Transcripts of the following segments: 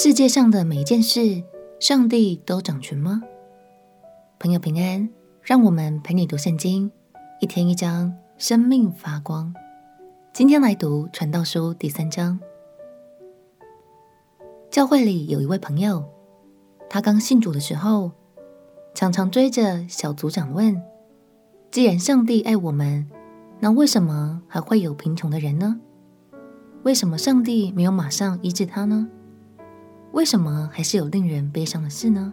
世界上的每一件事，上帝都掌权吗？朋友平安，让我们陪你读圣经，一天一章，生命发光。今天来读传道书第三章。教会里有一位朋友，他刚信主的时候，常常追着小组长问：既然上帝爱我们，那为什么还会有贫穷的人呢？为什么上帝没有马上医治他呢？为什么还是有令人悲伤的事呢？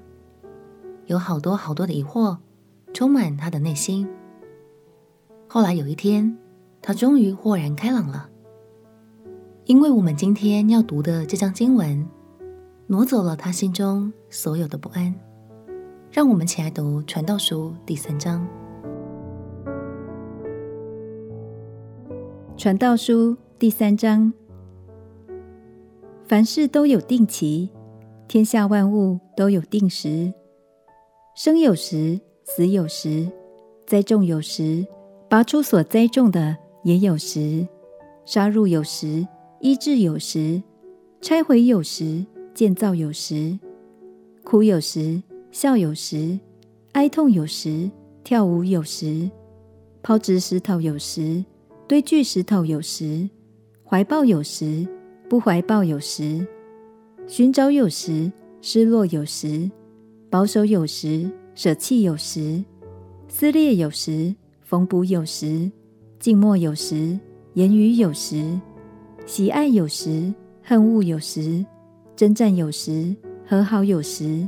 有好多好多的疑惑充满他的内心。后来有一天，他终于豁然开朗了，因为我们今天要读的这章经文，挪走了他心中所有的不安。让我们起来读《传道书》第三章。《传道书》第三章。凡事都有定期，天下万物都有定时。生有时，死有时；栽种有时，拔出所栽种的也有时；杀戮有时，医治有时；拆毁有时，建造有时；哭有时，笑有时；哀痛有时，跳舞有时；抛掷石头有时，堆聚石头有时；怀抱有时。不怀抱有时，寻找有时，失落有时，保守有时，舍弃有时，撕裂有时，缝补有时，静默有时，言语有时，喜爱有时，恨恶有时，争战有时，和好有时。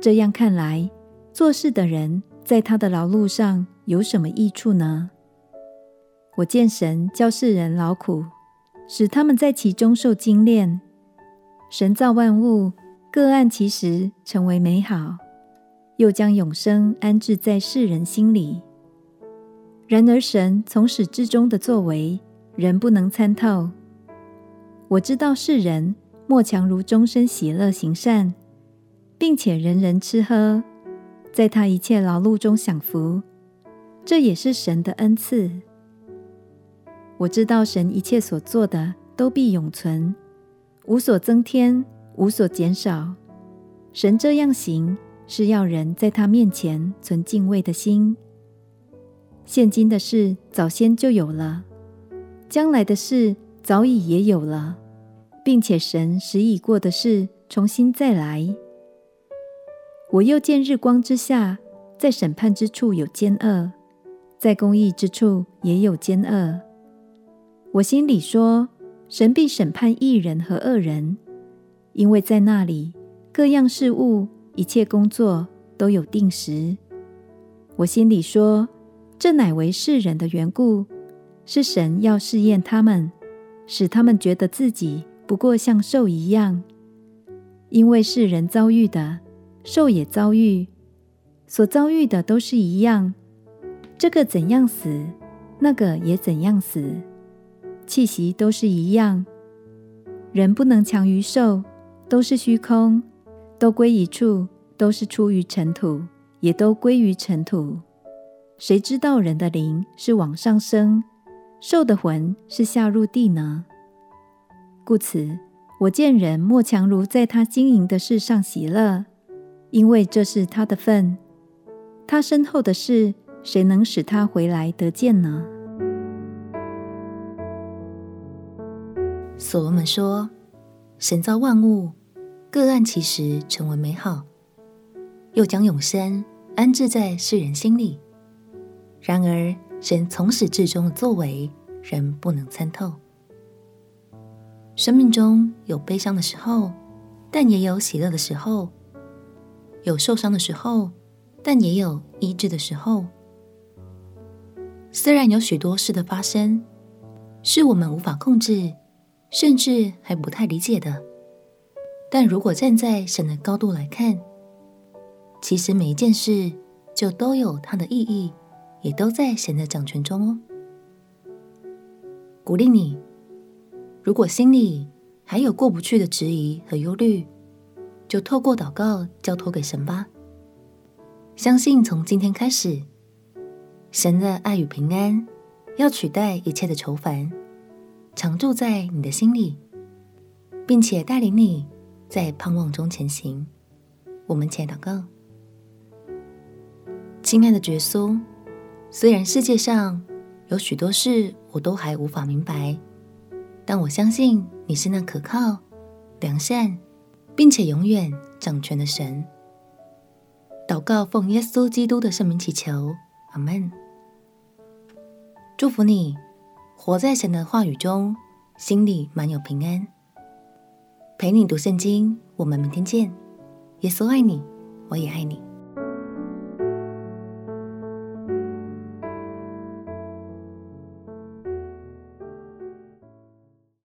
这样看来，做事的人在他的劳碌上有什么益处呢？我见神叫世人劳苦。使他们在其中受精炼。神造万物，各按其时成为美好，又将永生安置在世人心里。然而，神从始至终的作为，人不能参透。我知道世人莫强如终身喜乐行善，并且人人吃喝，在他一切劳碌中享福，这也是神的恩赐。我知道神一切所做的都必永存，无所增添，无所减少。神这样行，是要人在他面前存敬畏的心。现今的事早先就有了，将来的事早已也有了，并且神使已过的事重新再来。我又见日光之下，在审判之处有奸恶，在公义之处也有奸恶。我心里说：神必审判义人和恶人，因为在那里各样事物、一切工作都有定时。我心里说：这乃为世人的缘故，是神要试验他们，使他们觉得自己不过像兽一样。因为世人遭遇的，兽也遭遇，所遭遇的都是一样。这个怎样死，那个也怎样死。气息都是一样，人不能强于兽，都是虚空，都归一处，都是出于尘土，也都归于尘土。谁知道人的灵是往上升，兽的魂是下入地呢？故此，我见人莫强如在他经营的事上喜乐，因为这是他的份。他身后的事，谁能使他回来得见呢？所罗门说：“神造万物，各按其时成为美好，又将永生安置在世人心里。然而，神从始至终的作为，人不能参透。生命中有悲伤的时候，但也有喜乐的时候；有受伤的时候，但也有医治的时候。虽然有许多事的发生，是我们无法控制。”甚至还不太理解的，但如果站在神的高度来看，其实每一件事就都有它的意义，也都在神的掌权中哦。鼓励你，如果心里还有过不去的质疑和忧虑，就透过祷告交托给神吧。相信从今天开始，神的爱与平安要取代一切的愁烦。常住在你的心里，并且带领你在盼望中前行。我们且祷告，亲爱的耶稣，虽然世界上有许多事我都还无法明白，但我相信你是那可靠、良善，并且永远掌权的神。祷告奉耶稣基督的圣名祈求，阿门。祝福你，活在神的话语中，心里满有平安。陪你读圣经，我们明天见。耶稣爱你，我也爱你。